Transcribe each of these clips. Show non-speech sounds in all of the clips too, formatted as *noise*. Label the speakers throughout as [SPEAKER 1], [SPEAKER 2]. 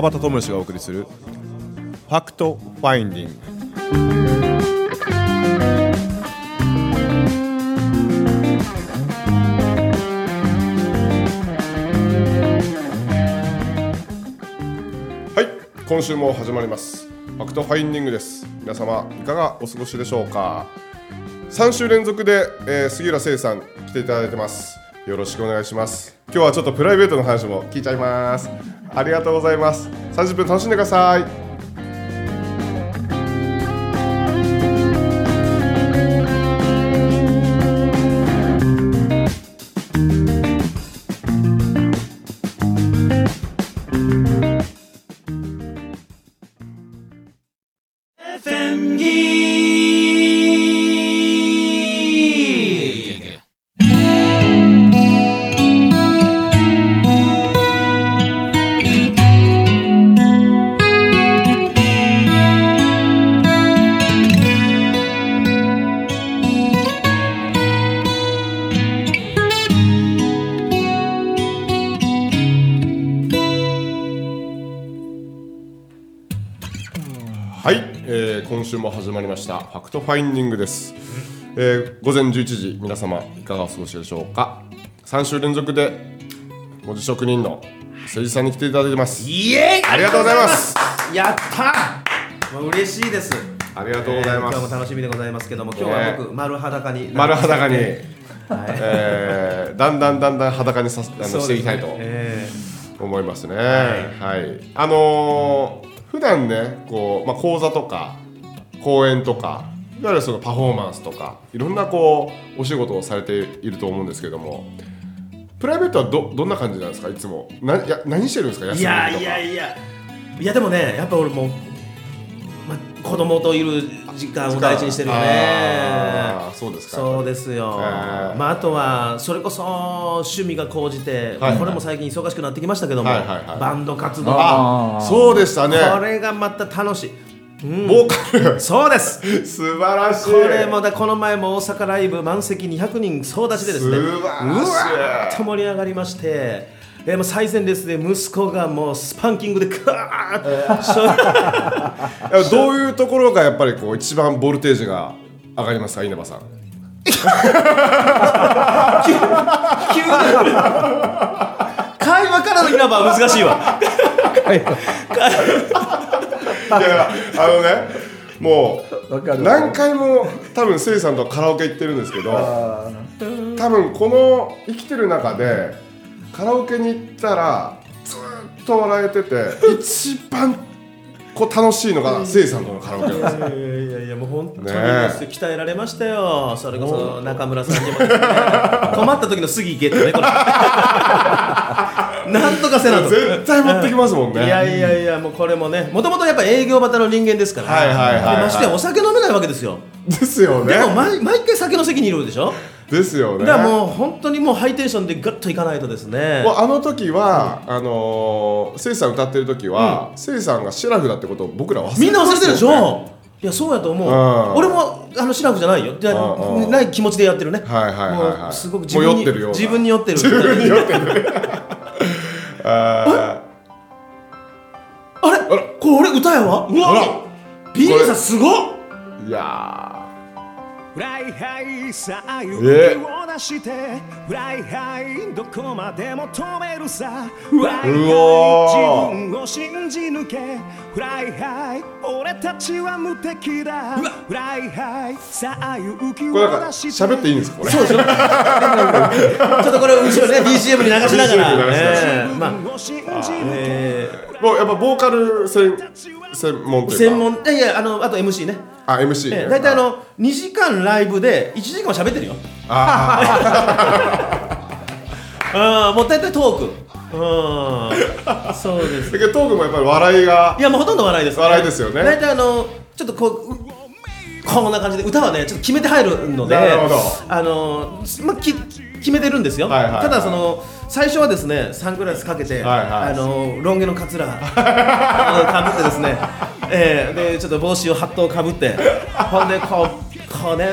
[SPEAKER 1] 川端知義がお送りする Fact Finding 。はい今週も始まります。 Fact Finding です。皆様いかがお過ごしでしょうか？3週連続で、えー杉浦誠司さん来ていただいてます。よろしくお願いします。今日はちょっとプライベートの話も聞いちゃいます。ありがとうございます。30分楽しんでください。ァクトファインディングです、えー午前11時皆様いかがお過ごしでしょうか？3週連続で文字職人の誠司さんに来ていただいてます。
[SPEAKER 2] イエーイ！
[SPEAKER 1] ありがとうございます。
[SPEAKER 2] やったもう嬉しいです。
[SPEAKER 1] ありがとうございます。
[SPEAKER 2] えー今日も楽しみでございますけども今日は僕丸裸に
[SPEAKER 1] 丸裸に、
[SPEAKER 2] はい。
[SPEAKER 1] えーだんだんだんだん裸にさせあのしていきたいと
[SPEAKER 2] え
[SPEAKER 1] 思いますね。はい、あのー普段ねこう、まあ、講座とか講演とかいわゆるそのパフォーマンスとかいろんなこうお仕事をされていると思うんですけどもプライベートはどどんな感じなんですか？いつも。ないや何してるんですか？
[SPEAKER 2] いやいやいや。いやでもねやっぱ俺もう、ま、子供といる時間を大事にしてるよね。
[SPEAKER 1] そうですか。
[SPEAKER 2] そうですよ、
[SPEAKER 1] えー。
[SPEAKER 2] まあ、あとはそれこそ趣味が高じて、
[SPEAKER 1] はい
[SPEAKER 2] これも最近忙しくなってきましたけども、
[SPEAKER 1] はいはいはい。
[SPEAKER 2] バンド活動。
[SPEAKER 1] あそうでしたね。
[SPEAKER 2] これがまた楽しい、うん
[SPEAKER 1] ボーカル。
[SPEAKER 2] そうです。
[SPEAKER 1] 素晴らしい。
[SPEAKER 2] これもだこの前も大阪ライブ満席200人総立ちでですね
[SPEAKER 1] う
[SPEAKER 2] わーっと盛り上がりまして、えー、もう最前列で息子がもうスパンキングでクワーッ
[SPEAKER 1] どういうところがやっぱりこう一番ボルテージが上がりますか稲葉さん。*laughs*
[SPEAKER 2] 急に。会話からの稲葉は難しいわ *laughs*
[SPEAKER 1] いやあのねもう何回も多分せいさんとカラオケ行ってるんですけど多分この生きてる中でカラオケに行ったらずっと笑えてて一番こう楽しいのがせいさんとのカラオケなんですよ。
[SPEAKER 2] いやいやいやもう本当に
[SPEAKER 1] ね
[SPEAKER 2] 鍛えられましたよ。それこそ中村さんにもね。困った時の杉池ってねこれ。*laughs* なんとかせなと。
[SPEAKER 1] 絶対持ってきますもんね。
[SPEAKER 2] いやいやいやもうこれもね。もともとやっぱ営業型の人間ですから、
[SPEAKER 1] はいはいはいはい。
[SPEAKER 2] でましてやお酒飲めないわけですよ、
[SPEAKER 1] ですよね。
[SPEAKER 2] でも毎毎回酒の席にいるでしょ
[SPEAKER 1] ですよね。
[SPEAKER 2] だからもう本当にもうハイテンションでガッといかないとですね。
[SPEAKER 1] もうあの時は、あのー、せいさん歌ってる時は、せいさんがシラフだってことを僕ら忘れて
[SPEAKER 2] みんな忘れてるでしょ。いやそうやと思う、
[SPEAKER 1] ん。
[SPEAKER 2] 俺もあのシラフじゃないよ。じゃ
[SPEAKER 1] うんうん。
[SPEAKER 2] ない気持ちでやってるね。
[SPEAKER 1] はいはいはいはい。
[SPEAKER 2] すごく自分に
[SPEAKER 1] 酔ってるよ
[SPEAKER 2] 自分に酔ってる。
[SPEAKER 1] 自分に酔ってる。あ *laughs*
[SPEAKER 2] あれ？これ俺歌やわ。うわ！ビリーさんすごっ。
[SPEAKER 1] ーいや
[SPEAKER 3] fly high さあ勇
[SPEAKER 1] え
[SPEAKER 3] 気を出して fly high どこまでも飛べるさ。
[SPEAKER 1] fly high
[SPEAKER 3] 自分を信じ抜け fly high 俺たちは無敵だ。 fly high さあ勇気
[SPEAKER 1] ーこれなんか
[SPEAKER 3] を出して
[SPEAKER 1] 喋っていいんですかこれ？
[SPEAKER 2] そうちょっとこれ後ろね *laughs* BGM に流しながら
[SPEAKER 1] もうやっぱボーカル専専門というか。
[SPEAKER 2] ー専門いやいやあのあと MC ね。
[SPEAKER 1] あ MC ね
[SPEAKER 2] ええ大体あの2時間ライブで1時間は喋ってるよ。ああ *laughs* もう大体トーク。うん。そうです。
[SPEAKER 1] だけどトークもやっぱり笑いが。
[SPEAKER 2] いやもうほとんど笑いです、
[SPEAKER 1] 笑いですよね。
[SPEAKER 2] 大体あのちょっとこううこんな感じで歌はねちょっと決めて入るので
[SPEAKER 1] なるほど。
[SPEAKER 2] あのまあき決めてるんですよ、
[SPEAKER 1] はいはいはい。
[SPEAKER 2] ただその最初はですねサングラスかけて、
[SPEAKER 1] はいはい。
[SPEAKER 2] あのロン毛のカツラ。*laughs* かぶってですね、えー、でちょっと帽子をハットをかぶって。ほんでこうこうね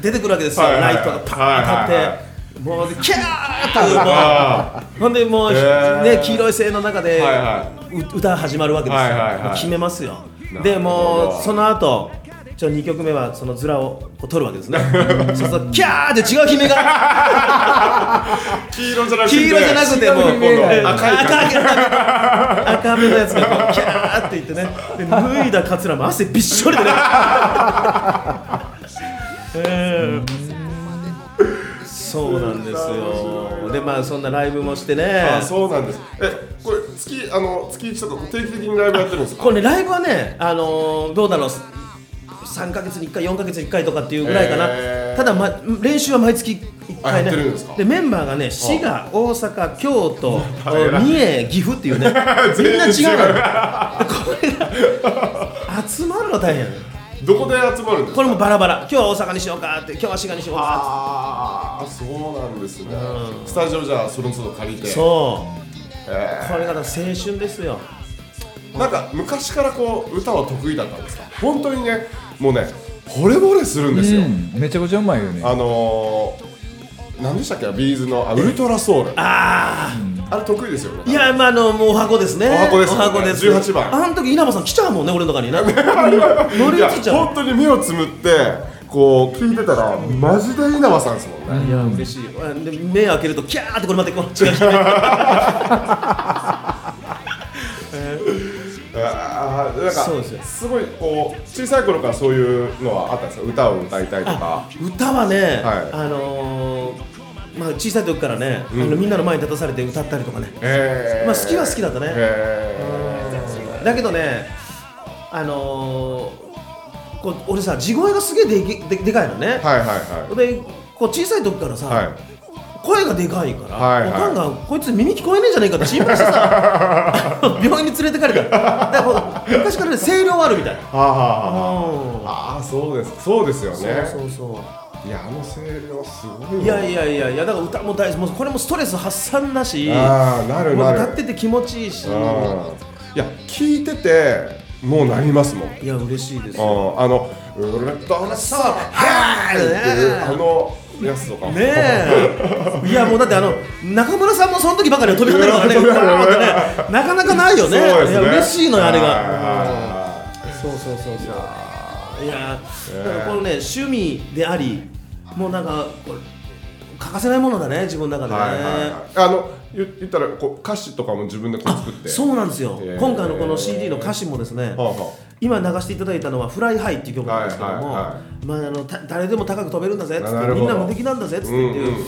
[SPEAKER 2] 出てくるわけですよ、
[SPEAKER 1] はいはい。はい
[SPEAKER 2] ライトがパーン当たって、もうでキャーとも
[SPEAKER 1] あ
[SPEAKER 2] うほんでもう、
[SPEAKER 1] へー。
[SPEAKER 2] ね黄色い声の中で、
[SPEAKER 1] はいは
[SPEAKER 2] う歌始まるわけですよ、
[SPEAKER 1] はいはいはい。
[SPEAKER 2] 決めますよ。でもうその後ちょ2曲目はそのズラをこう取るわけですね。*laughs* そうするとキャーって違う悲鳴が。
[SPEAKER 1] 黄色じゃなくて
[SPEAKER 2] 黄色じゃなくてもう
[SPEAKER 1] 赤い
[SPEAKER 2] 赤赤赤めのやつがこうキャーっていってね。で脱いだカツラも汗びっしょりでね。えーそうなんですよ。でまあそんなライブもしてね。
[SPEAKER 1] あそうなんです。えこれ月あの月一とか定期的にライブやってるんですか？
[SPEAKER 2] これねライブはねあのーどうだろう3か月に1回4か月に1回とかっていうぐらいかな、
[SPEAKER 1] へー。
[SPEAKER 2] ただ、ま、練習は毎月1
[SPEAKER 1] あ
[SPEAKER 2] 回ね
[SPEAKER 1] で
[SPEAKER 2] メンバーがね滋賀大阪京都 *laughs* 三重岐阜っていうね。*laughs* みんな違うの。これが集まるの大変
[SPEAKER 1] どこで集まるんですか？
[SPEAKER 2] これもバラバラ。今日は大阪にしようかって。今日は滋賀にしようか
[SPEAKER 1] ああそうなんですね、スタジオじゃあその都度借りて。
[SPEAKER 2] そう。
[SPEAKER 1] え
[SPEAKER 2] これが青春ですよ。
[SPEAKER 1] ーなんか昔からこう歌は得意だったんですか？本当にねもうね惚れ惚れするんですよ、
[SPEAKER 4] うん。めちゃくちゃうまいよね。
[SPEAKER 1] あのー、何でしたっけ？ビーズのあウルトラソウル。あ
[SPEAKER 2] あ
[SPEAKER 1] れ得意ですよね。
[SPEAKER 2] あいやまああのもうお箱ですね。
[SPEAKER 1] お箱ですよね。
[SPEAKER 2] お箱です。
[SPEAKER 1] 18番。
[SPEAKER 2] あの時稲葉さん来ちゃうもんね俺の中に。ね乗り移っちゃう
[SPEAKER 1] 本当に目をつむってこう聞いてたらマジで稲葉さんですもんね、
[SPEAKER 2] いや嬉しい。あで目開けるとキャーってこれまでこっちが
[SPEAKER 1] なんか
[SPEAKER 2] そうですよ。
[SPEAKER 1] すごいこう小さい頃からそういうのはあったんですか？歌を歌いたいとか。
[SPEAKER 2] 歌はね、
[SPEAKER 1] はい。
[SPEAKER 2] あのーまあ、小さい時からね、あのみんなの前に立たされて歌ったりとかね。
[SPEAKER 1] へー。
[SPEAKER 2] まあ好きは好きだったね。
[SPEAKER 1] へ
[SPEAKER 2] だけどねあのーこう俺さ地声がすげえでけででかいのね、
[SPEAKER 1] ーはいはいは
[SPEAKER 2] でこう小さい時からさ、
[SPEAKER 1] いはい
[SPEAKER 2] 声がでかいから、
[SPEAKER 1] はいはい。
[SPEAKER 2] おかんがこいつ耳聞こえねえんじゃないかって心配してさ *laughs* 病院に連れてかれただから昔からね声量あるみたい。な *laughs*
[SPEAKER 1] はあはあそうです。そうですよね。
[SPEAKER 2] そうそうそう。
[SPEAKER 1] いやあの声量すごい
[SPEAKER 2] いやいやいやいやだから歌も大事もうこれもストレス発散だし
[SPEAKER 1] ああなるなる。
[SPEAKER 2] 歌ってて気持ちいいし。
[SPEAKER 1] うん。いや聞いててもうなりますもん。
[SPEAKER 2] いや嬉しいです
[SPEAKER 1] う
[SPEAKER 2] よ
[SPEAKER 1] ん。あの「ウルトラソウル
[SPEAKER 2] はい
[SPEAKER 1] っていうあのやつとかも。
[SPEAKER 2] ねえ。いやもうだってあの中村さんもその時ばかりは飛び跳ねるからね。*laughs*
[SPEAKER 1] ね *laughs*
[SPEAKER 2] なかなかないよね。
[SPEAKER 1] そうで
[SPEAKER 2] 嬉しいのよあれ
[SPEAKER 1] はい。
[SPEAKER 2] が
[SPEAKER 1] は
[SPEAKER 2] そうそうそうそう。いやだからこのね趣味でありもうなんかこれ欠かせないものだね自分の中でね、
[SPEAKER 1] いはいはいはい。あの言言ったらこう歌詞とかも自分でこう作って。
[SPEAKER 2] そうなんですよ、
[SPEAKER 1] へー。
[SPEAKER 2] 今回のこの CD の歌詞もですね、
[SPEAKER 1] はあは
[SPEAKER 2] 今流していただいたのは「 Fly High っていう曲なんですけども、
[SPEAKER 1] はいはいは
[SPEAKER 2] まあ、あのた誰でも高く飛べるんだぜっつってみんな無敵なんだぜっつっていう,、
[SPEAKER 1] うんうん。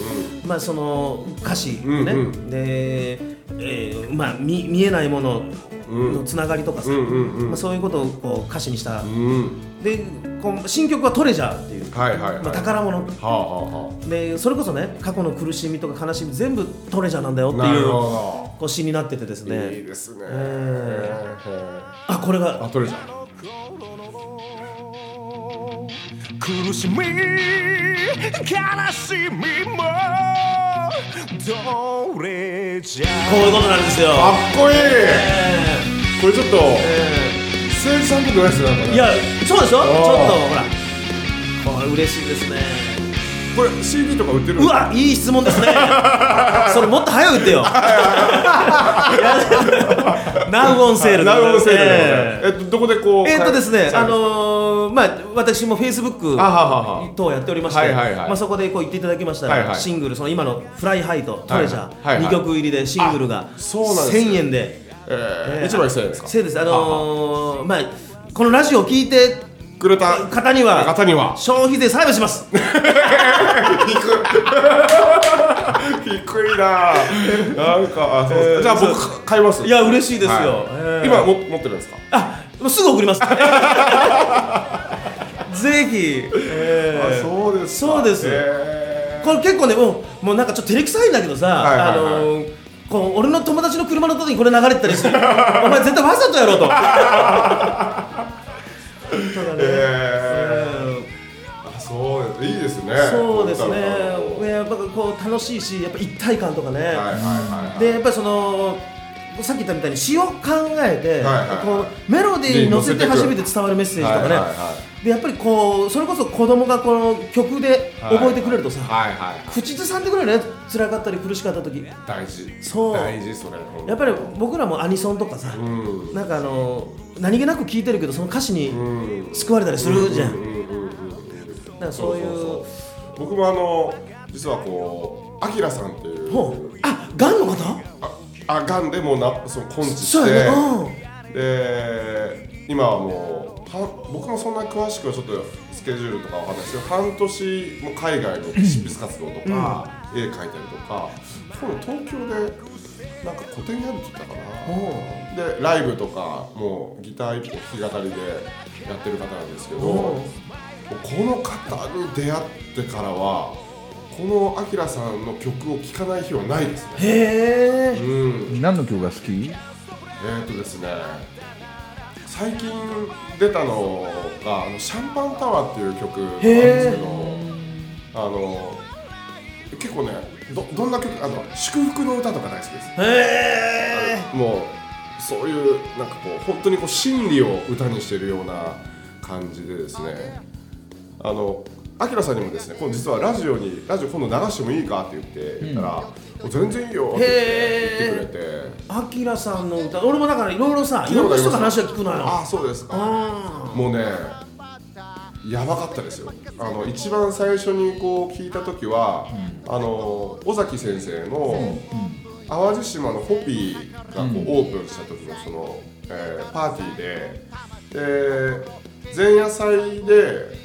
[SPEAKER 2] まあ、その歌詞ね、
[SPEAKER 1] うんうん。
[SPEAKER 2] で、えーまあ、見見えないもののつながりとかさ、
[SPEAKER 1] うんうんうん。
[SPEAKER 2] まあ、そういうことをこう歌詞にした、
[SPEAKER 1] うん
[SPEAKER 2] でこう新曲は「 Treasure 」っていう、
[SPEAKER 1] はいはいはい。
[SPEAKER 2] まあ、宝物。
[SPEAKER 1] はあはあは
[SPEAKER 2] でそれこそね過去の苦しみとか悲しみ全部 treasure なんだよっていうこう詩になっててです
[SPEAKER 1] どいい
[SPEAKER 2] ね
[SPEAKER 1] ですね。
[SPEAKER 2] え
[SPEAKER 1] へ
[SPEAKER 2] あこれが。
[SPEAKER 1] ーあ取れちゃう。
[SPEAKER 3] 苦しみ悲しみもどれじゃ。
[SPEAKER 2] こういうことなんですよ。
[SPEAKER 1] かっこいい。
[SPEAKER 2] え
[SPEAKER 1] これちょっと
[SPEAKER 2] ー。え
[SPEAKER 1] 誠治さんっぽくないですねなんかね
[SPEAKER 2] ーいやそうでしょ？ちょっと
[SPEAKER 1] ー
[SPEAKER 2] ほら。これ嬉しいですね。
[SPEAKER 1] これ CD とか売ってる
[SPEAKER 2] うわいい質問ですね。*laughs* それもっと早く言ってよ。*laughs*
[SPEAKER 1] now on sale now on sale
[SPEAKER 2] え
[SPEAKER 1] えっとどこでこう
[SPEAKER 2] えーっとですね、あのーまあ、私もフェイスブック等やっておりまして、
[SPEAKER 1] はいはいはい。
[SPEAKER 2] まあ、そこでこう言っていただきましたら、
[SPEAKER 1] はいはい。
[SPEAKER 2] シングル、その今の Fly High と Treasure、
[SPEAKER 1] はいはいはい。
[SPEAKER 2] 2曲入りでシングルが
[SPEAKER 1] あそうなんですね
[SPEAKER 2] 1000円で、
[SPEAKER 1] えー。一枚1000円ですか？
[SPEAKER 2] せいです、あのーまあ、このラジオを聞いて
[SPEAKER 1] くれた
[SPEAKER 2] 方には
[SPEAKER 1] 方には。
[SPEAKER 2] 消費税サービスします。
[SPEAKER 1] 低いな。なんかあそうですか。じゃあ僕買います？
[SPEAKER 2] いや、嬉しいですよ。
[SPEAKER 1] はい。
[SPEAKER 2] えー。
[SPEAKER 1] 今も持ってるんですか？
[SPEAKER 2] あもうすぐ送ります。*laughs* ぜひ、えー。
[SPEAKER 1] あそうですか。
[SPEAKER 2] そうです。これ結構ねもうもうなんかちょっと照れくさいんだけどさ、
[SPEAKER 1] はいはいはい。
[SPEAKER 2] あのーこう俺の友達の車の時にこれ流れてたりする。*laughs* お前絶対わざとやろうとただね、
[SPEAKER 1] へ
[SPEAKER 2] うん
[SPEAKER 1] あそういいですね。
[SPEAKER 2] そうですね。
[SPEAKER 1] は
[SPEAKER 2] やっぱこう楽しいしやっぱ一体感とかね、
[SPEAKER 1] いはいはい。
[SPEAKER 2] でやっぱりそのさっき言ったみたいに詩を考えて、
[SPEAKER 1] はいはい
[SPEAKER 2] こうメロディーに乗せて初めて伝わるメッセージとかね、
[SPEAKER 1] はいはいは
[SPEAKER 2] でやっぱりこうそれこそ子供がこの曲で覚えてくれるとさ、
[SPEAKER 1] はいはい。
[SPEAKER 2] 口ずさんでくれるね辛かったり苦しかった時。
[SPEAKER 1] 大事。
[SPEAKER 2] そう。
[SPEAKER 1] 大事それ。
[SPEAKER 2] やっぱり僕らもアニソンとかさ、
[SPEAKER 1] うん。
[SPEAKER 2] なんかあの何気なく聴いてるけどその歌詞に
[SPEAKER 1] うん。
[SPEAKER 2] 救われたりするじゃん、だからそういう
[SPEAKER 1] 僕もあの実はこうアキラさんっていう。
[SPEAKER 2] あガンの方？
[SPEAKER 1] ああがんでもうなその根治して。で今はもうは僕もそんな詳しくはちょっとスケジュールとかわかんないですけど半年も海外の執筆活動とか、絵描いたりとか今度東京でなんか個展やるって言ったかな。でライブとかもうギター一本弾き語りでやってる方なんですけどこの方に出会ってからはこのアキラさんの曲を聴かない日はないですね。
[SPEAKER 2] へえ。
[SPEAKER 1] うん。
[SPEAKER 4] 何の曲が好き？
[SPEAKER 1] えー、とですね最近出たのが「あのシャンパンタワー」っていう曲なんですけどあの結構ねどどんな曲あの祝福の歌とか大好きです。
[SPEAKER 2] へえ。
[SPEAKER 1] もうそういうなんかこう本当にこう真理を歌にしているような感じでですね。あのアキラさんにもですね今度実はラジオにラジオ今度流してもいいかって言って言ったら、もう全然いいよって言って言ってくれて。
[SPEAKER 2] アキラさんの歌俺もだからいろいろさいろんな人の話を聞くのよ。
[SPEAKER 1] ああそうですか。
[SPEAKER 2] あ
[SPEAKER 1] もうねやばかったですよ。あの一番最初にこう聞いた時は、あの尾崎先生の淡路島のホピーがこう、オープンした時のその、えーパーティーでで前夜祭で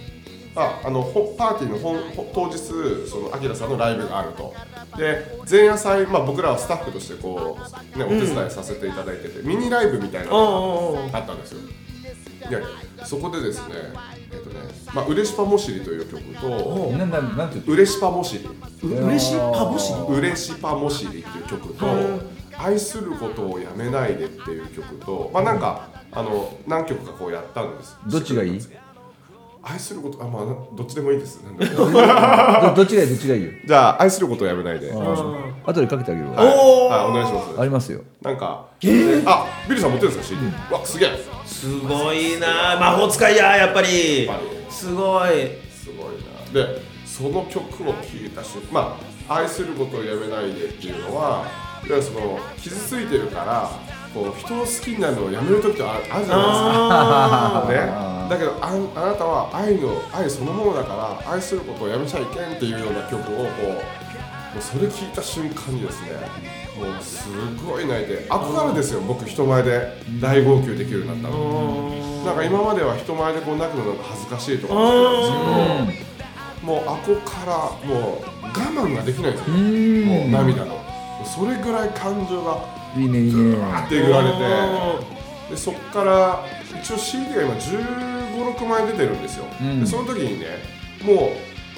[SPEAKER 1] ああのほパーティーの本ほ当日そのアキラさんのライブがあると。で前夜祭、まあ、僕らはスタッフとしてこう、ね、お手伝いさせていただいてて、ミニライブみたいなのがあったんですよ。でそこでですねえっとね「まあ、うれしぱもしり」という曲と
[SPEAKER 4] なんだなんて「言って
[SPEAKER 1] うれしぱもしり」
[SPEAKER 2] う嬉しいパボシ「
[SPEAKER 1] うれしぱもしり」っていう曲と「愛することをやめないで」っていう曲とまあなんかあの何曲かこうやったんです。
[SPEAKER 4] どっちがいい？
[SPEAKER 1] 愛することあまあなどっちでもいいです。*laughs* ど
[SPEAKER 4] っちがいいどっちがいいよ。
[SPEAKER 1] じゃあ愛することをやめないで、はい
[SPEAKER 4] 後でかけてあげるわ。
[SPEAKER 1] はい、お願いします。
[SPEAKER 4] ありますよ。
[SPEAKER 1] なんか、あビリーさん持ってるんですか CD、うわすげえ。
[SPEAKER 2] すごいな。魔法使いややっぱり。すごい。
[SPEAKER 1] すごいな。でその曲を聴いた瞬間まあ愛することをやめないでっていうのはいわゆるその傷ついてるからこう人を好きになるのをやめる時ってああるじゃないですか。
[SPEAKER 2] あ *laughs*
[SPEAKER 1] ね、だけどあんあなたは愛の愛そのものだから愛することをやめちゃいけんっていうような曲をこうもうそれ聞いた瞬間にですねもうすごい泣いて憧れですよ僕人前で大号泣できるようになったの。なんか今までは人前でこう泣くのなんか恥ずかしいとか思ってたんですけどもうあこからもう我慢ができないんですよ。もう涙の。それぐらい感情が
[SPEAKER 4] いいねいいね
[SPEAKER 1] バーってえぐられて。でそっから一応 CD が今1 5 6枚出てるんですよ、
[SPEAKER 4] ん。
[SPEAKER 1] でその時にねもう、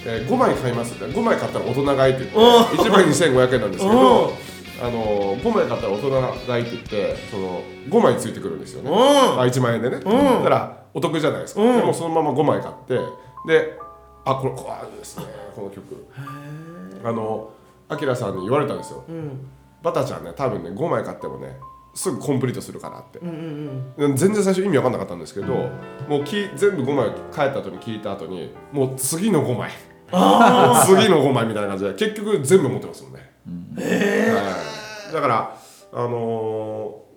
[SPEAKER 1] え5枚買いますって。5枚買ったら大人買いって言って1枚2500円なんですけどあの5枚買ったら大人買いって言ってその5枚ついてくるんですよね、あ1万円でね、だからお得じゃないですか、でもそのまま5枚買ってであこれ怖いですねこの曲。あのアキラさんに言われたんですよ、バタちゃんね多分ね5枚買ってもねすぐコンプリートするからって、全然最初意味分かんなかったんですけど、もうき全部5枚帰った後に聞いた後にもう次の5枚。*laughs* 次の5枚みたいな感じで結局全部持ってますもんね、はい。だからあのー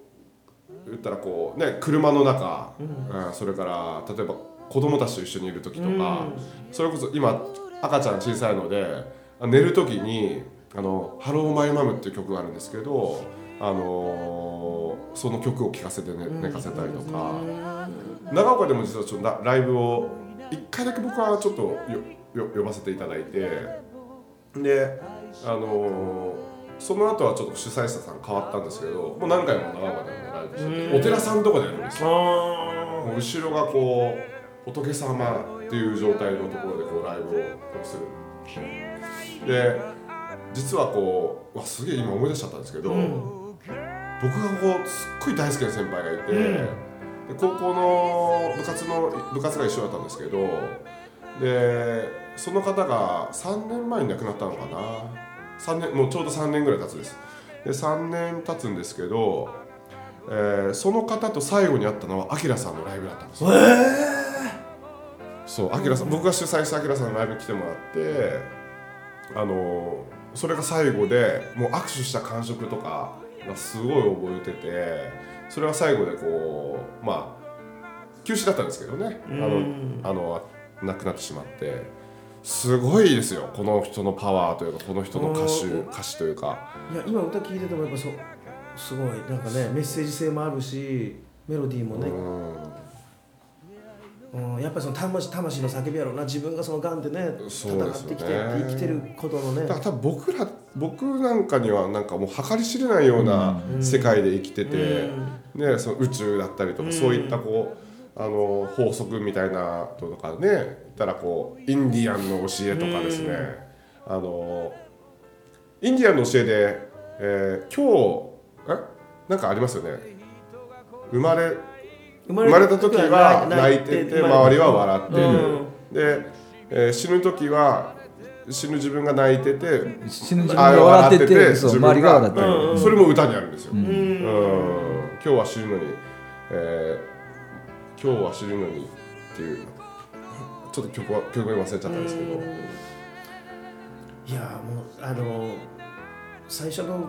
[SPEAKER 1] 言ったらこうね車の中、うん。それから例えば子供たちと一緒にいる時とか、それこそ今赤ちゃん小さいので寝る時に「あのハローマイマム」っていう曲があるんですけど、あのーその曲を聴かせて、ね、寝かせたりとか、長岡でも実はちょっとラライブを1回だけ僕はちょっとよよ呼ばせていただいてであのーその後はちょっと主催者さん変わったんですけどもう何回も長岡でもライブしててお寺さんとかでやるんですよ。もう後ろがこう仏様っていう状態のところでこうライブをする。で実はこううわすげえ今思い出しちゃったんですけど、僕がこうすっごい大好きな先輩がいて、で高校の部活の部活が一緒だったんですけどでその方が3年前に亡くなったのかな？3年もうちょうど3年ぐらい経つです。で3年経つんですけど、えーその方と最後に会ったのはアキラさんのライブだったんですよ。そうアキラさん僕が主催したアキラさんのライブに来てもらってあのそれが最後でもう握手した感触とかがすごい覚えててそれは最後でこうまあ休止だったんですけどね。あのあの亡くなってしまって。すごいですよ。この人のパワーというかこの人の歌手
[SPEAKER 2] うん。
[SPEAKER 1] 歌詞というか。
[SPEAKER 2] いや今歌聞いててもやっぱそうすごい。なんかねメッセージ性もあるしメロディーもね、
[SPEAKER 1] うん
[SPEAKER 2] うん、やっぱりその魂魂の叫びやろうな。自分がそのがんでね戦
[SPEAKER 1] そうですよね。
[SPEAKER 2] ってきて生きてることのね。
[SPEAKER 1] だから多分僕ら僕なんかにはなんかもう計り知れないような世界で生きてて、ね、その宇宙だったりとか、そういったこうあの法則みたいなとかね言ったらこうインディアンの教えとかですね、あのインディアンの教えで、えー今日え？なんかありますよね。生まれ
[SPEAKER 2] 生
[SPEAKER 1] 生まれた時は泣いてて周りは笑ってる、
[SPEAKER 2] うん。
[SPEAKER 1] で、えー死ぬ時は死ぬ自分が泣いてて
[SPEAKER 4] 死ぬ自分が笑ってて周りが笑ってる、
[SPEAKER 1] うん。それも歌にあるんですよ、うん。
[SPEAKER 2] うん。
[SPEAKER 1] 今日は死ぬのに、えー今日は死ぬのにっていうちょっと曲は曲名忘れちゃったんですけど、
[SPEAKER 2] いやもうあの最初のわ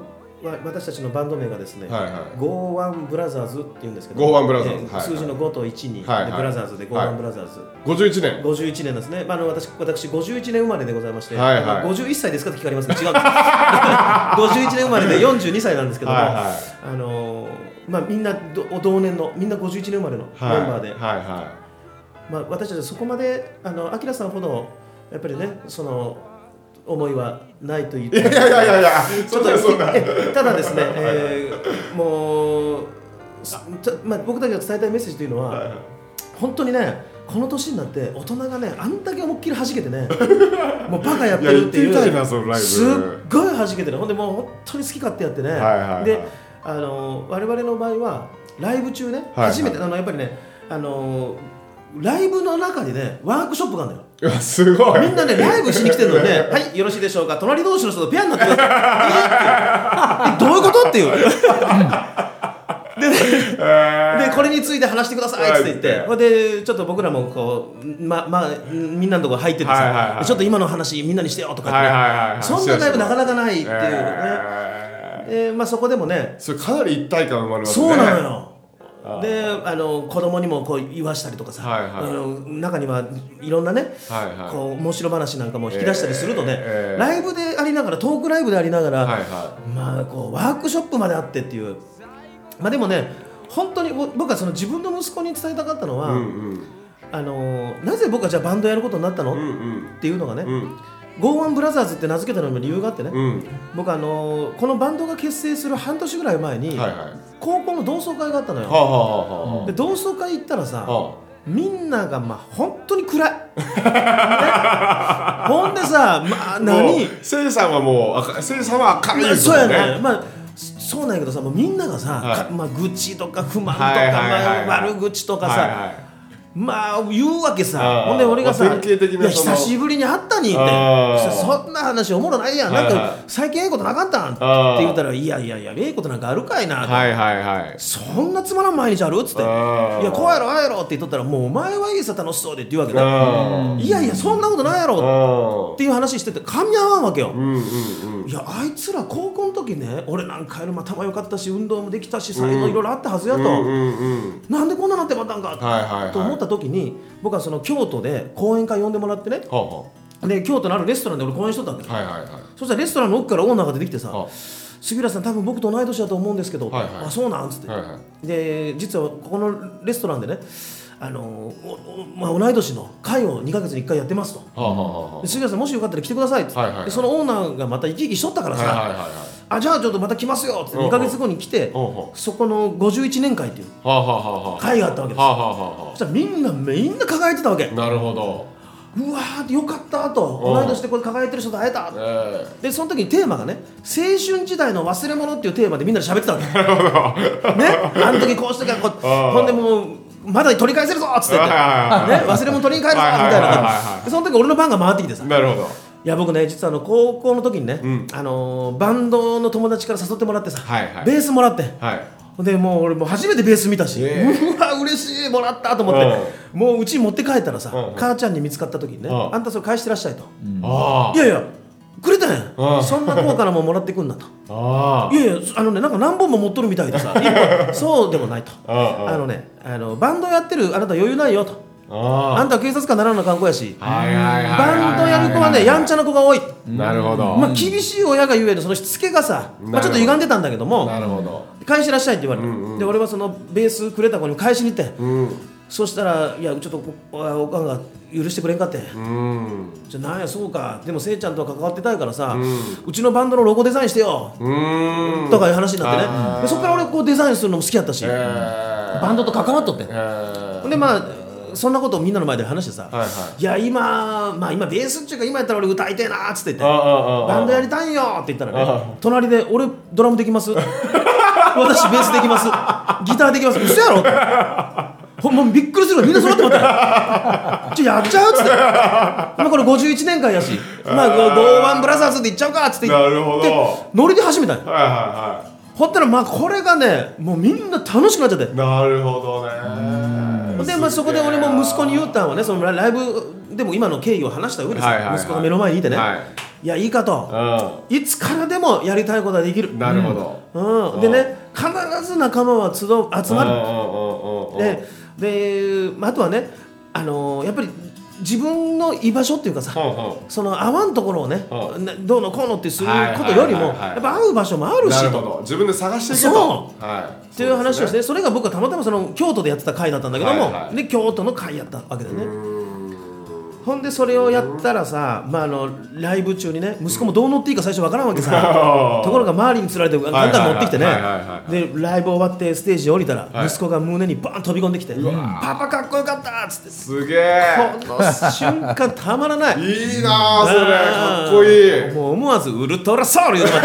[SPEAKER 2] 私たちのバンド名がですね、
[SPEAKER 1] はいはい。
[SPEAKER 2] ゴーワンブラザーズっていうんですけど、
[SPEAKER 1] ゴーワンブラザーズ。
[SPEAKER 2] えー
[SPEAKER 1] はい
[SPEAKER 2] 数字の5と1に、
[SPEAKER 1] はいはい。
[SPEAKER 2] でブラザーズでゴーワンブラザーズ、
[SPEAKER 1] 51年。
[SPEAKER 2] 51年ですね、まあ、あの私私51年生まれでございまして、
[SPEAKER 1] はいはい。
[SPEAKER 2] あの51歳ですかって聞かれますが違うんです。*laughs* 51年生まれで42歳なんですけども、
[SPEAKER 1] はいはい。
[SPEAKER 2] あのーまあ、みんなど同年のみんな51年生まれのメン
[SPEAKER 1] はい
[SPEAKER 2] バーで、
[SPEAKER 1] はいは
[SPEAKER 2] まあ、私たちはそこまであのアキラさんほどやっぱりねその思いはないと言って。
[SPEAKER 1] いいやいやいやいや。そ
[SPEAKER 2] ちょっと
[SPEAKER 1] そんな
[SPEAKER 2] えただですね、えーもうまあ、僕たちが伝えたいメッセージというのは、本当にねこの年になって大人がねあんだけ思いっきり弾けてね *laughs* もうバカやってるっていうすっごい弾けてるほんでもう本当に好き勝手やってね、
[SPEAKER 1] はいはいはい。
[SPEAKER 2] であの我々の場合はライブ中ね、
[SPEAKER 1] はいはい。
[SPEAKER 2] 初めてあのやっぱりねあのライブの中にねワークショップがあるのよ。
[SPEAKER 1] うわすごい。
[SPEAKER 2] みんなね、ライブしに来てるのにね、*laughs* はい、よろしいでしょうか、隣同士の人とペアになってください。どういうことっていう。*laughs* でねで、これについて話してくださいって言って。で、ちょっと僕らもこう、ま、まあ、みんなのとこ入ってて
[SPEAKER 1] はいはいはい
[SPEAKER 2] さ、ちょっと今の話みんなにしてよとか言って
[SPEAKER 1] はいはいはいはい。
[SPEAKER 2] そんなライブなかなかないっていうね。
[SPEAKER 1] え
[SPEAKER 2] で、まあそこでもね。
[SPEAKER 1] ー、それかなり一体感生まれますね。
[SPEAKER 2] そうなのよ。であの子供にもこう言わしたりとかさ、
[SPEAKER 1] はいはい。
[SPEAKER 2] あの中にはいろんなね、
[SPEAKER 1] はいはい。
[SPEAKER 2] こう面白話なんかも引き出したりするとね、
[SPEAKER 1] えーえー。
[SPEAKER 2] ライブでありながらトークライブでありながら、
[SPEAKER 1] はいは
[SPEAKER 2] まあこうワークショップまであってっていう。まあでもね本当にぼ僕はその自分の息子に伝えたかったのは、
[SPEAKER 1] うんうん。
[SPEAKER 2] あのなぜ僕はじゃあバンドやることになったの、
[SPEAKER 1] うんうん。
[SPEAKER 2] っていうのがね、
[SPEAKER 1] うん
[SPEAKER 2] ゴーワンブラザーズって名付けたのにも理由があってね、
[SPEAKER 1] うん。
[SPEAKER 2] 僕あのこのバンドが結成する半年ぐらい前に、
[SPEAKER 1] はいはい。
[SPEAKER 2] 高校の同窓会があったのよ、
[SPEAKER 1] はあはあはあは
[SPEAKER 2] で同窓会行ったらさ、
[SPEAKER 1] あ。は
[SPEAKER 2] みんながまあ本当に暗い、ね、ほんでさまあ何？
[SPEAKER 1] せいさんはもうせいさんは明るいです
[SPEAKER 2] そうや
[SPEAKER 1] ね。
[SPEAKER 2] ねまあそそうなんやけどさもうみんながさ、
[SPEAKER 1] はい。
[SPEAKER 2] かまあ、愚痴とか不満とか、
[SPEAKER 1] はいはいはいはい。
[SPEAKER 2] まあ、悪口とかさ、
[SPEAKER 1] はいはい
[SPEAKER 2] まあ言うわけさ。ほんで俺がさ
[SPEAKER 1] い
[SPEAKER 2] や久しぶりに会ったにって。そんな話おもろないやん、なんか最近ええことなかったんって言ったらいやいやいやええことなんかあるかいなと、
[SPEAKER 1] はいはいはい。
[SPEAKER 2] そんなつまらん毎日あるっつって。いやこうやろああやろって言っとったらもうお前はいいさ楽しそうでって言うわけだ。
[SPEAKER 1] あ
[SPEAKER 2] いやいやそんなことないやろ
[SPEAKER 1] あ
[SPEAKER 2] っていう話してて噛み合わんわけよ、
[SPEAKER 1] うんうんうん
[SPEAKER 2] いやあいつら高校の時ね俺なんかよりも頭良かったし運動もできたし才能いろいろあったはずやと、
[SPEAKER 1] うんうんうん。
[SPEAKER 2] なんでこんななってまったんか、
[SPEAKER 1] はいはいはい。
[SPEAKER 2] と思った時に僕はその京都で講演会呼んでもらってね。
[SPEAKER 1] は
[SPEAKER 2] で京都のあるレストランで俺講演しとったわけ、
[SPEAKER 1] あはいはいはい。
[SPEAKER 2] そしたらレストランの奥からオーナーが出てきてさ
[SPEAKER 1] は「
[SPEAKER 2] 杉浦さん多分僕と同い年だと思うんですけど」
[SPEAKER 1] はいはい。
[SPEAKER 2] あそうなん?」っつって、
[SPEAKER 1] はいはい。
[SPEAKER 2] で実はここのレストランでねあのまあ、同い年の会を2か月に1回やってますと。
[SPEAKER 1] はあはあ
[SPEAKER 2] 杉浦さんもしよかったら来てくださいって、
[SPEAKER 1] はいはい
[SPEAKER 2] そのオーナーがまた生き生きしとったからさ、
[SPEAKER 1] あはいはいはいはい。
[SPEAKER 2] あじゃあちょっとまた来ますよって。
[SPEAKER 1] うんうん。
[SPEAKER 2] 2か月後に来て、そこの51年会っていう会があったわけです。
[SPEAKER 1] はあはあは
[SPEAKER 2] そしたらみんなみんな輝いてたわけ。
[SPEAKER 1] あなるほど。
[SPEAKER 2] うわーよかったと。
[SPEAKER 1] うん。
[SPEAKER 2] 同い年でこれ輝いてる人と会えた。
[SPEAKER 1] え
[SPEAKER 2] でその時にテーマがね青春時代の忘れ物っていうテーマでみんなで喋ってたわけ。ね？あの時こうしてからこう
[SPEAKER 1] うん。
[SPEAKER 2] ほんでもうまだ取り返せるぞっつって。ね、忘れ物取りに帰るぞみたいな。でその時俺の番が回ってきてさ。
[SPEAKER 1] えなるほど。
[SPEAKER 2] いや僕ね実はあの高校の時にね、
[SPEAKER 1] ん。
[SPEAKER 2] あのーバンドの友達から誘ってもらってさ、
[SPEAKER 1] はいはい。
[SPEAKER 2] ベースもらって。
[SPEAKER 1] はい。
[SPEAKER 2] でもう俺もう初めてベース見たし、
[SPEAKER 1] え
[SPEAKER 2] うわ嬉しいもらったと思って、もううちに持って帰ったらさ、
[SPEAKER 1] うん
[SPEAKER 2] 母ちゃんに見つかった時にね、
[SPEAKER 1] うん。
[SPEAKER 2] あんたそれ返してらっしゃいと、
[SPEAKER 1] あ。
[SPEAKER 2] いやいやくれたやん、
[SPEAKER 1] うん。
[SPEAKER 2] そんな高価なもんもらってくんなと。
[SPEAKER 1] ああ。
[SPEAKER 2] いやいやあのねなんか何本も持っとるみたいでさ *laughs* そうでもないと。
[SPEAKER 1] うんうん。
[SPEAKER 2] あのねあのバンドやってるあなた余裕ないよと。
[SPEAKER 1] あ
[SPEAKER 2] あ。んたは警察官ならんの観光やし。バンドやる子はねやんちゃな子が多い。
[SPEAKER 1] なるほど。
[SPEAKER 2] まあ厳しい親が言うえのそのしつけがさ、まあ、ちょっと歪んでたんだけども
[SPEAKER 1] なるほど。
[SPEAKER 2] 返してらっしゃいって言われて、で俺はそのベースくれた子に返しに行って、
[SPEAKER 1] うん。
[SPEAKER 2] そしたらいやちょっとおおかんが許してくれんかって、
[SPEAKER 1] うん
[SPEAKER 2] じゃあなんやそうか。でもせいちゃんとは関わってたいからさ、うちのバンドのロゴデザインしてよ、
[SPEAKER 1] うん。
[SPEAKER 2] とかいう話になってね。でそこから俺こうデザインするのも好きやったし、
[SPEAKER 1] えー。
[SPEAKER 2] バンドと関わっとって、
[SPEAKER 1] えー。
[SPEAKER 2] でまあそんなことをみんなの前で話してさ、
[SPEAKER 1] はいはい。
[SPEAKER 2] や今まあ今ベースっていうか今やったら俺歌いてえなーっつって言って。バンドやりたいよって言ったら
[SPEAKER 1] あ
[SPEAKER 2] ね隣で俺ドラムできます？*laughs* 私ベースできます。ギターできます。嘘やろってほんまびっくりするわみんな揃って待ってちょやっちゃうっつって。今これ51年間やし。まあゴーワンブラザーズでいっちゃうかっつって。言って
[SPEAKER 1] なるほど。
[SPEAKER 2] ノリで始めたんよ。
[SPEAKER 1] はいは
[SPEAKER 2] ほったらまあこれがねもうみんな楽しくなっちゃって。
[SPEAKER 1] いはいなるほどね。
[SPEAKER 2] でまあ、そこで俺も息子に言ったんはねそのライブでも今の経緯を話した上でさ、
[SPEAKER 1] はいはいはい。
[SPEAKER 2] 息子が目の前にいてね、
[SPEAKER 1] はい。
[SPEAKER 2] い、やいいかと、
[SPEAKER 1] う
[SPEAKER 2] いつからでもやりたいことはできる。
[SPEAKER 1] んなるほど。
[SPEAKER 2] うん、でね必ず仲間は集う集まる、
[SPEAKER 1] うんうんうんうんうん。
[SPEAKER 2] でで、まあ、あとはね、あのーやっぱり自分の居場所っていうかさ、その合わんところをね、どうのこうのってすることよりも、やっぱ会う場所もあるしと。
[SPEAKER 1] ど。自分で探していけと。
[SPEAKER 2] そう。
[SPEAKER 1] はい。
[SPEAKER 2] っていう話をして、
[SPEAKER 1] ね。
[SPEAKER 2] それが僕はたまたまその京都でやってた会だったんだけども、
[SPEAKER 1] はいはい。
[SPEAKER 2] で京都の会やったわけだよね。ほんでそれをやったらさ、まあ、あのライブ中にね息子もどう乗っていいか最初わからんわけさ。*laughs* ところが周りにつられてガンガン乗ってきてね。でライブ終わってステージに降りたら
[SPEAKER 1] はい。
[SPEAKER 2] 息子が胸にバーン飛び込んできて「パパかっこよかった!」っつって。
[SPEAKER 1] すげえ。
[SPEAKER 2] この瞬間たまらない。
[SPEAKER 1] いいなあそれ。かっこいい。
[SPEAKER 2] もう思わずウルトラソウル言うて *laughs*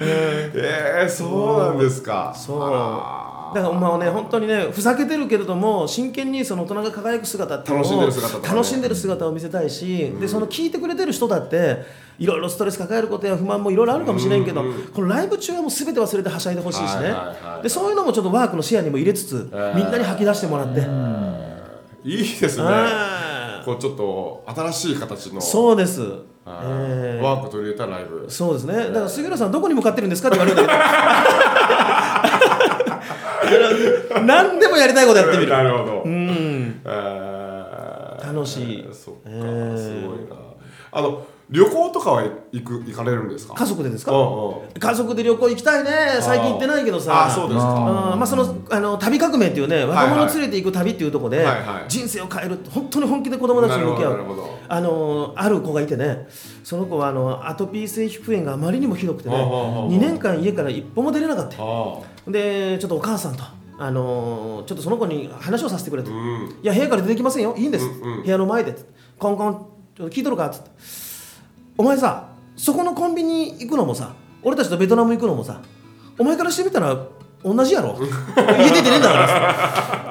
[SPEAKER 1] えー、そうなんですか。
[SPEAKER 2] そう。
[SPEAKER 1] あ
[SPEAKER 2] だからまあね本当にねふざけてるけれども真剣にその大人が輝く姿っていうのを
[SPEAKER 1] 楽しんでる姿ね。
[SPEAKER 2] 楽しんでる姿を見せたいし、でその聞いてくれてる人だっていろいろストレス抱えることや不満もいろいろあるかもしれんけど、このライブ中はもう全て忘れてはしゃいでほしいしね、
[SPEAKER 1] はいはいはい
[SPEAKER 2] でそういうのもちょっとワークの視野にも入れつつ、
[SPEAKER 1] ー。
[SPEAKER 2] みんなに吐き出してもらって、
[SPEAKER 1] ーいいですね。こうちょっと新しい形の。
[SPEAKER 2] そうです、
[SPEAKER 1] はい。
[SPEAKER 2] えー。
[SPEAKER 1] ワーク取り入れたライブ。
[SPEAKER 2] そうですね。だから杉浦さんどこに向かってるんですかって言われるんだけど何でもやりたいことやってみる。
[SPEAKER 1] なるほど、
[SPEAKER 2] うん。
[SPEAKER 1] えー。
[SPEAKER 2] 楽しい。
[SPEAKER 1] そっか、
[SPEAKER 2] えー
[SPEAKER 1] すごいな。あの旅行とかは行く行かれるんですか？
[SPEAKER 2] 家族でですか？
[SPEAKER 1] うんうん。
[SPEAKER 2] 家族で旅行行きたいね。最近行ってないけどさ。
[SPEAKER 1] あそうですか。
[SPEAKER 2] あー。まあそのあの旅革命っていうね若者連れて行く旅っていうところで、
[SPEAKER 1] はいはい。
[SPEAKER 2] 人生を変える本当に本気で子供たちに向き合う。あのある子がいてねその子はあのアトピー性皮膚炎があまりにもひどくてね
[SPEAKER 1] はあはあはあ
[SPEAKER 2] 2年間家から一歩も出れなかった。
[SPEAKER 1] あ
[SPEAKER 2] でちょっとお母さんと、あのーちょっとその子に話をさせてくれと、
[SPEAKER 1] あうん。
[SPEAKER 2] いや部屋から出てきませんよ。いいんです、
[SPEAKER 1] うんうん。
[SPEAKER 2] 部屋の前で。コンコンちょっと聞いとるかっつってお前さそこのコンビニ行くのもさ俺たちとベトナム行くのもさお前からしてみたら同じやろ。*laughs* 家出てねえんだか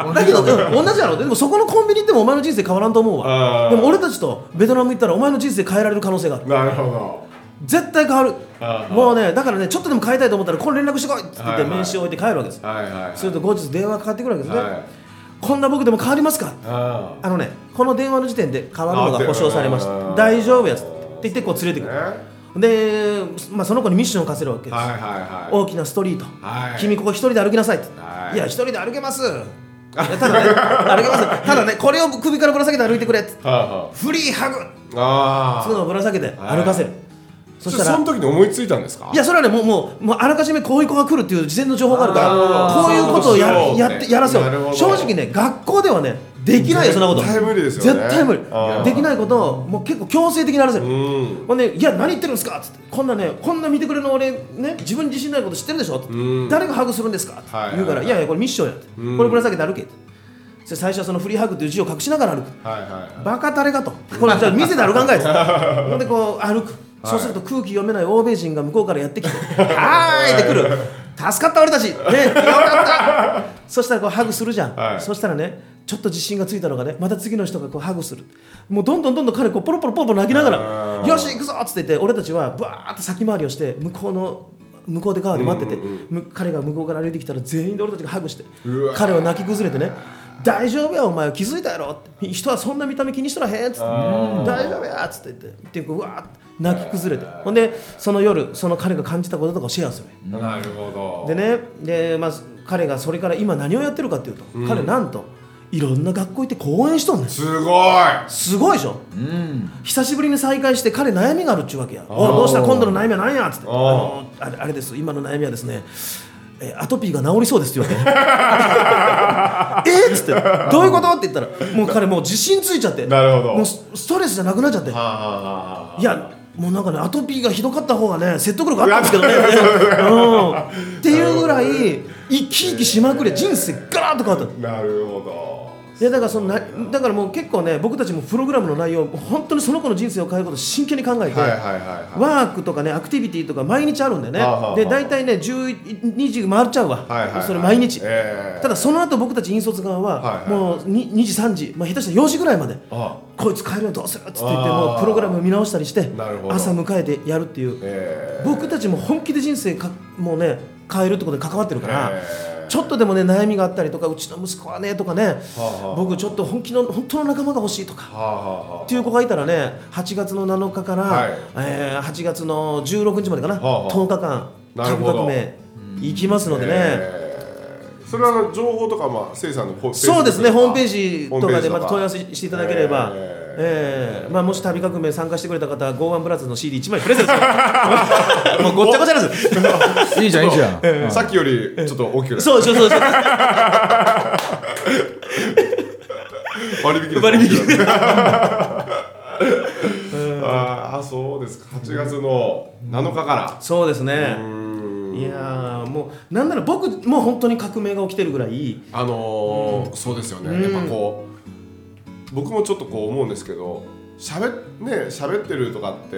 [SPEAKER 2] らだけど、う。ん同じやろ。でもそこのコンビニ行ってもお前の人生変わらんと思うわ。でも俺たちとベトナム行ったらお前の人生変えられる可能性がある。
[SPEAKER 1] なるほど。
[SPEAKER 2] 絶対変わる。もうねだからねちょっとでも変えたいと思ったらこれ連絡してこいって言って名刺を置いて帰るわけです。
[SPEAKER 1] はいはいはい。
[SPEAKER 2] すると後日電話かかってくるわけです。ね、
[SPEAKER 1] はい。
[SPEAKER 2] こんな僕でも変わりますか？
[SPEAKER 1] あ
[SPEAKER 2] あのねこの電話の時点で変わるのが保証されました。大丈夫やつ言ってこう連れてくる、
[SPEAKER 1] ね。
[SPEAKER 2] で、まあ、その子にミッションを課せるわけです、
[SPEAKER 1] はいはいはい。
[SPEAKER 2] 大きなストリート、
[SPEAKER 1] はい。
[SPEAKER 2] 君ここ一人で歩きなさいって、
[SPEAKER 1] はい。
[SPEAKER 2] い、や一人で歩けます。*laughs* ただね歩けます。ただねこれを首からぶら下げて歩いてくれって。
[SPEAKER 1] はあは
[SPEAKER 2] フリーハグ。そういうのをぶら下げて歩かせる、そしたら
[SPEAKER 1] その時に思いついたんですか？
[SPEAKER 2] いやそれはねもうもうもうあらかじめこういう子が来るっていう事前の情報があるからこういうことをややってやらせよ
[SPEAKER 1] なるほど。
[SPEAKER 2] 正直ね学校ではねできないよそんなこと
[SPEAKER 1] 絶対無理ですよね。
[SPEAKER 2] 絶対無理。できないことをもう結構強制的にやらせる
[SPEAKER 1] うん。
[SPEAKER 2] ほんで「いや何言ってるんですか?」っつって「こんなねこんな見てくれる俺ね自分に自信ないこと知ってるでしょ?」誰がハグするんですか?」って。
[SPEAKER 1] はいはい
[SPEAKER 2] 言うから「いやいやこれミッションや」って「これぶら下げて歩け」って。最初はそのフリーハグっていう字を隠しながら歩く。
[SPEAKER 1] はいはい
[SPEAKER 2] バカタレかと。これじゃあ見せて歩かんかい。っつってほんでこう歩く、そうすると空気読めない欧米人が向こうからやってきて「はーい!」って来る。助かった俺たち。ねよかった。そしたらこうハグするじゃん、
[SPEAKER 1] はい。
[SPEAKER 2] そしたらねちょっと自信がついたのがねまた次の人がこうハグする。もうどんどんどんどん彼こうポロポロポロポロ泣きなが
[SPEAKER 1] あ
[SPEAKER 2] ら
[SPEAKER 1] ー。
[SPEAKER 2] よし行くぞっつって言って俺たちはバーッと先回りをして向こうの向こうで川で待ってて、彼が向こうから歩いてきたら全員で俺たちがハグして彼は泣き崩れてね大丈夫やお前は気づいたやろって。人はそんな見た目気にしとらへんっつって大丈夫やっつって言ってってうわーって泣き崩れて。ほんでその夜その彼が感じたこととかをシェアする。
[SPEAKER 1] なるほど。
[SPEAKER 2] でねで、まあ、彼がそれから今何をやってるかっていうと、彼なんといろんな学校行って講演しとんねん。
[SPEAKER 1] すごい。
[SPEAKER 2] すごいでしょ？久しぶりに再会して彼悩みがあるっちゅうわけや「おいどうした？今度の悩みは何や?」っつって「あのあれあれです。今の悩みはですねえアトピーが治りそうです」って言うわけ *laughs* えっつって「どういうこと?」って言ったらもう彼もう自信ついちゃって。
[SPEAKER 1] なるほど。
[SPEAKER 2] もうスストレスじゃなくなっちゃって。いやもうなんかねアトピーがひどかった方がね説得力あったんですけどね。*laughs* うん、っていうぐらい生き生きしまくれ人生ガラッと変わった。
[SPEAKER 1] なるほど。
[SPEAKER 2] いやだからそのなだからもう結構ね僕たちもプログラムの内容本当にその子の人生を変えることを真剣に考えて、
[SPEAKER 1] はいはいはいはい。
[SPEAKER 2] ワークとかねアクティビティとか毎日あるんでね、
[SPEAKER 1] はあはあ
[SPEAKER 2] で大体ね10 2時回っちゃうわ、
[SPEAKER 1] はいはいはい。
[SPEAKER 2] それ毎日、
[SPEAKER 1] ええ。
[SPEAKER 2] ただその後僕たち引率側は、
[SPEAKER 1] はいはい。
[SPEAKER 2] もう 2, 2時3時、まあ、下手したら4時ぐらいまで
[SPEAKER 1] あ
[SPEAKER 2] こいつ帰るよどうするっつって言ってもうプログラム見直したりして朝迎えてやるっていう、
[SPEAKER 1] え
[SPEAKER 2] 僕たちも本気で人生かもうね変えるってことで関わってるから、
[SPEAKER 1] ええ
[SPEAKER 2] ちょっとでもね悩みがあったりとかうちの息子はねとかね、
[SPEAKER 1] はあはあ。
[SPEAKER 2] 僕ちょっと本気の本当の仲間が欲しいとか
[SPEAKER 1] はあはあはあ。
[SPEAKER 2] っていう子がいたらね8月の7日から、
[SPEAKER 1] はい。
[SPEAKER 2] えー8月の16日までかな、
[SPEAKER 1] はあはあ。
[SPEAKER 2] 10日間株革命行きますのでね、
[SPEAKER 1] ええそれは情報とかまあせいさんのホ
[SPEAKER 2] そうですねホームペー
[SPEAKER 1] ジ
[SPEAKER 2] ジとか。でまた問い合わせしていただければ、
[SPEAKER 1] え
[SPEAKER 2] えーまあ、もし旅革命参加してくれた方はゴーワンブラザーズの CD1 枚プレゼント。*laughs* もうごっちゃごちゃです。
[SPEAKER 4] いいじゃんいいじゃん、
[SPEAKER 1] さっきよりちょっと大きく
[SPEAKER 2] そうそうそうそう。
[SPEAKER 1] 割引です
[SPEAKER 2] 割引。*laughs*
[SPEAKER 1] ああそうですか。8月の7日から。
[SPEAKER 2] そうです
[SPEAKER 1] う
[SPEAKER 2] ね
[SPEAKER 1] ーん。
[SPEAKER 2] いやーもうなんなら僕も本当に革命が起きてるぐらい。
[SPEAKER 1] あのーそうですよね、
[SPEAKER 2] うん。
[SPEAKER 1] やっぱこう僕もちょっとこう思うんですけどしゃべね喋ってるとかって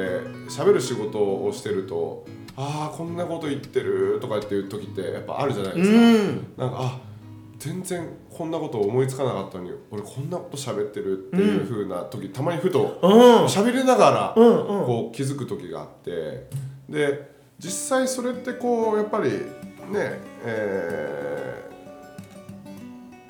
[SPEAKER 1] 喋る仕事をしてるとああこんなこと言ってるとかっていう時ってやっぱあるじゃないですか、
[SPEAKER 2] うん。
[SPEAKER 1] なんかあ全然こんなこと思いつかなかったのに俺こんなこと喋ってるっていう風な時、たまにふと
[SPEAKER 2] うん。
[SPEAKER 1] 喋りながら
[SPEAKER 2] うんうん。
[SPEAKER 1] こう気づく時があってで実際それってこうやっぱりねえー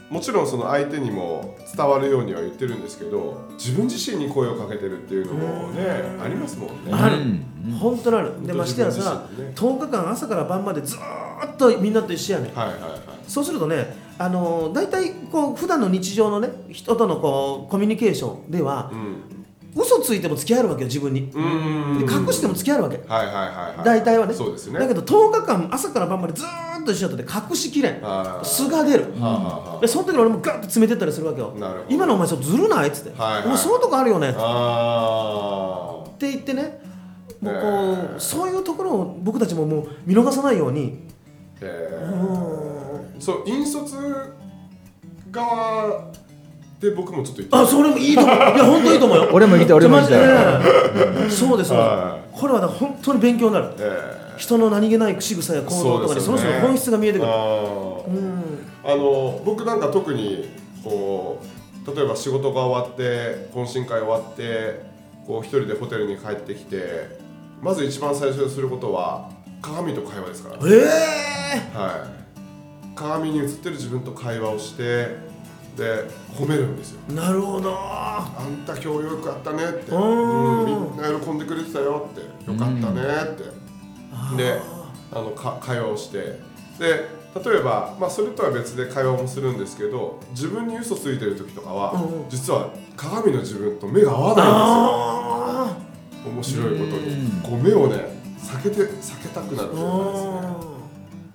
[SPEAKER 1] もちろんその相手にも伝わるようには言ってるんですけど自分自身に声をかけてるっていうのもねありますもんね。
[SPEAKER 2] ある。
[SPEAKER 4] うん。
[SPEAKER 2] 本当なる。でましてやさ
[SPEAKER 1] ね。
[SPEAKER 2] 10日間朝から晩までずーっとみんなと一緒やねん。
[SPEAKER 1] はいはいはい。
[SPEAKER 2] そうするとねあのー大体こう普段の日常のね人とのこうコミュニケーションでは
[SPEAKER 1] うん
[SPEAKER 2] 嘘ついても付き合えるわけよ自分に。で隠しても付き合えるわけ。
[SPEAKER 1] はいはいはいはい。
[SPEAKER 2] 大体はね。
[SPEAKER 1] そうですね。
[SPEAKER 2] だけど10日間朝から晩までずーっと一緒だとね隠しきれん。
[SPEAKER 1] はい
[SPEAKER 2] 素が出る。
[SPEAKER 1] はあはあは
[SPEAKER 2] でその時に俺もガッと詰めてったりするわけよ。
[SPEAKER 1] なるほど。
[SPEAKER 2] 今のお前ちょっとずるないっつって、
[SPEAKER 1] はいはい。
[SPEAKER 2] お前そういうとこあるよね。っ
[SPEAKER 1] ああ
[SPEAKER 2] て言ってねもうこう、
[SPEAKER 1] えー
[SPEAKER 2] そういうところを僕たちももう見逃さないように。
[SPEAKER 1] え
[SPEAKER 2] ん
[SPEAKER 1] そう引率側で僕もちょっと言って。
[SPEAKER 2] あそれもいいと思う。いや本当いいと思うよ。
[SPEAKER 4] 俺も言いたい俺も言いたい。
[SPEAKER 2] マジで。ねそうです。これはね本当に勉強になる。
[SPEAKER 1] え
[SPEAKER 2] 人の何気ない仕草や行動とかにそ,、
[SPEAKER 1] ね。
[SPEAKER 2] の人の本質が見えて
[SPEAKER 1] ー
[SPEAKER 2] くる。
[SPEAKER 1] あー。
[SPEAKER 2] うん。
[SPEAKER 1] あの僕なんか特にこう例えば仕事が終わって懇親会終わってこう一人でホテルに帰ってきてまず一番最初にすることは鏡と会話ですから、
[SPEAKER 2] ええ。
[SPEAKER 1] はい、鏡に映ってる自分と会話をしてで褒めるんですよ。
[SPEAKER 2] ー、なるほど。
[SPEAKER 1] あんた今日よくあったねって、みんな喜んでくれてたよって。よかったねって、であのか会話をして。で例えば、まあ、それとは別で会話もするんですけど自分に嘘ついてる時とかは、
[SPEAKER 2] うんうん。
[SPEAKER 1] 実は鏡の自分と目が合わない
[SPEAKER 2] あ
[SPEAKER 1] んですよ。面白いことに。
[SPEAKER 4] うん。
[SPEAKER 1] こう目をね避けて避けたくなる
[SPEAKER 2] ー
[SPEAKER 1] というかですね
[SPEAKER 2] うん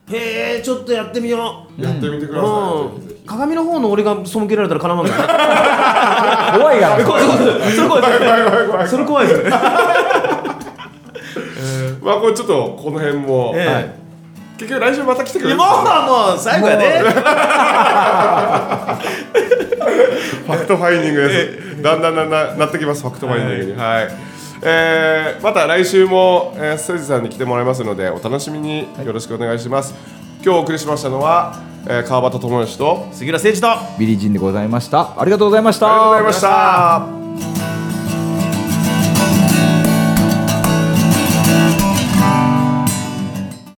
[SPEAKER 2] へえちょっとやってみよう。
[SPEAKER 1] やってみてください、
[SPEAKER 2] うん。
[SPEAKER 1] ぜひぜひ
[SPEAKER 2] 鏡の方の俺が背けられたらかなわんからね
[SPEAKER 4] 怖いから
[SPEAKER 2] 怖い怖い怖いそれ怖いです。
[SPEAKER 1] 怖い怖い怖い
[SPEAKER 2] それ怖いですね。
[SPEAKER 1] まあこれちょっとこの辺も、
[SPEAKER 2] ええ。
[SPEAKER 1] はい。結局来週また来てくれる。
[SPEAKER 2] もうもう最後やね *laughs*
[SPEAKER 1] Fact Finding です。だんだんだんだんなってきます、 Fact Finding に。はい。えーまた来週も、えー、ステージさんに来てもらいますので、お楽しみに。よろしくお願いします。今日お送りしましたのは、えー川端知義と
[SPEAKER 2] 杉浦誠司と。
[SPEAKER 4] ビリジンでございました。ありがとうございました。
[SPEAKER 1] ありがとうございました